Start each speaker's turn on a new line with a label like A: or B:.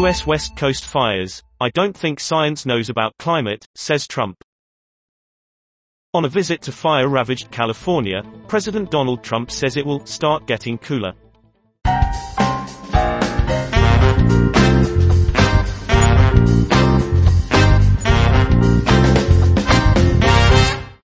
A: U.S. West Coast fires, I don't think science knows about climate, says Trump. On a visit to fire-ravaged California, President Donald Trump says it will start getting cooler.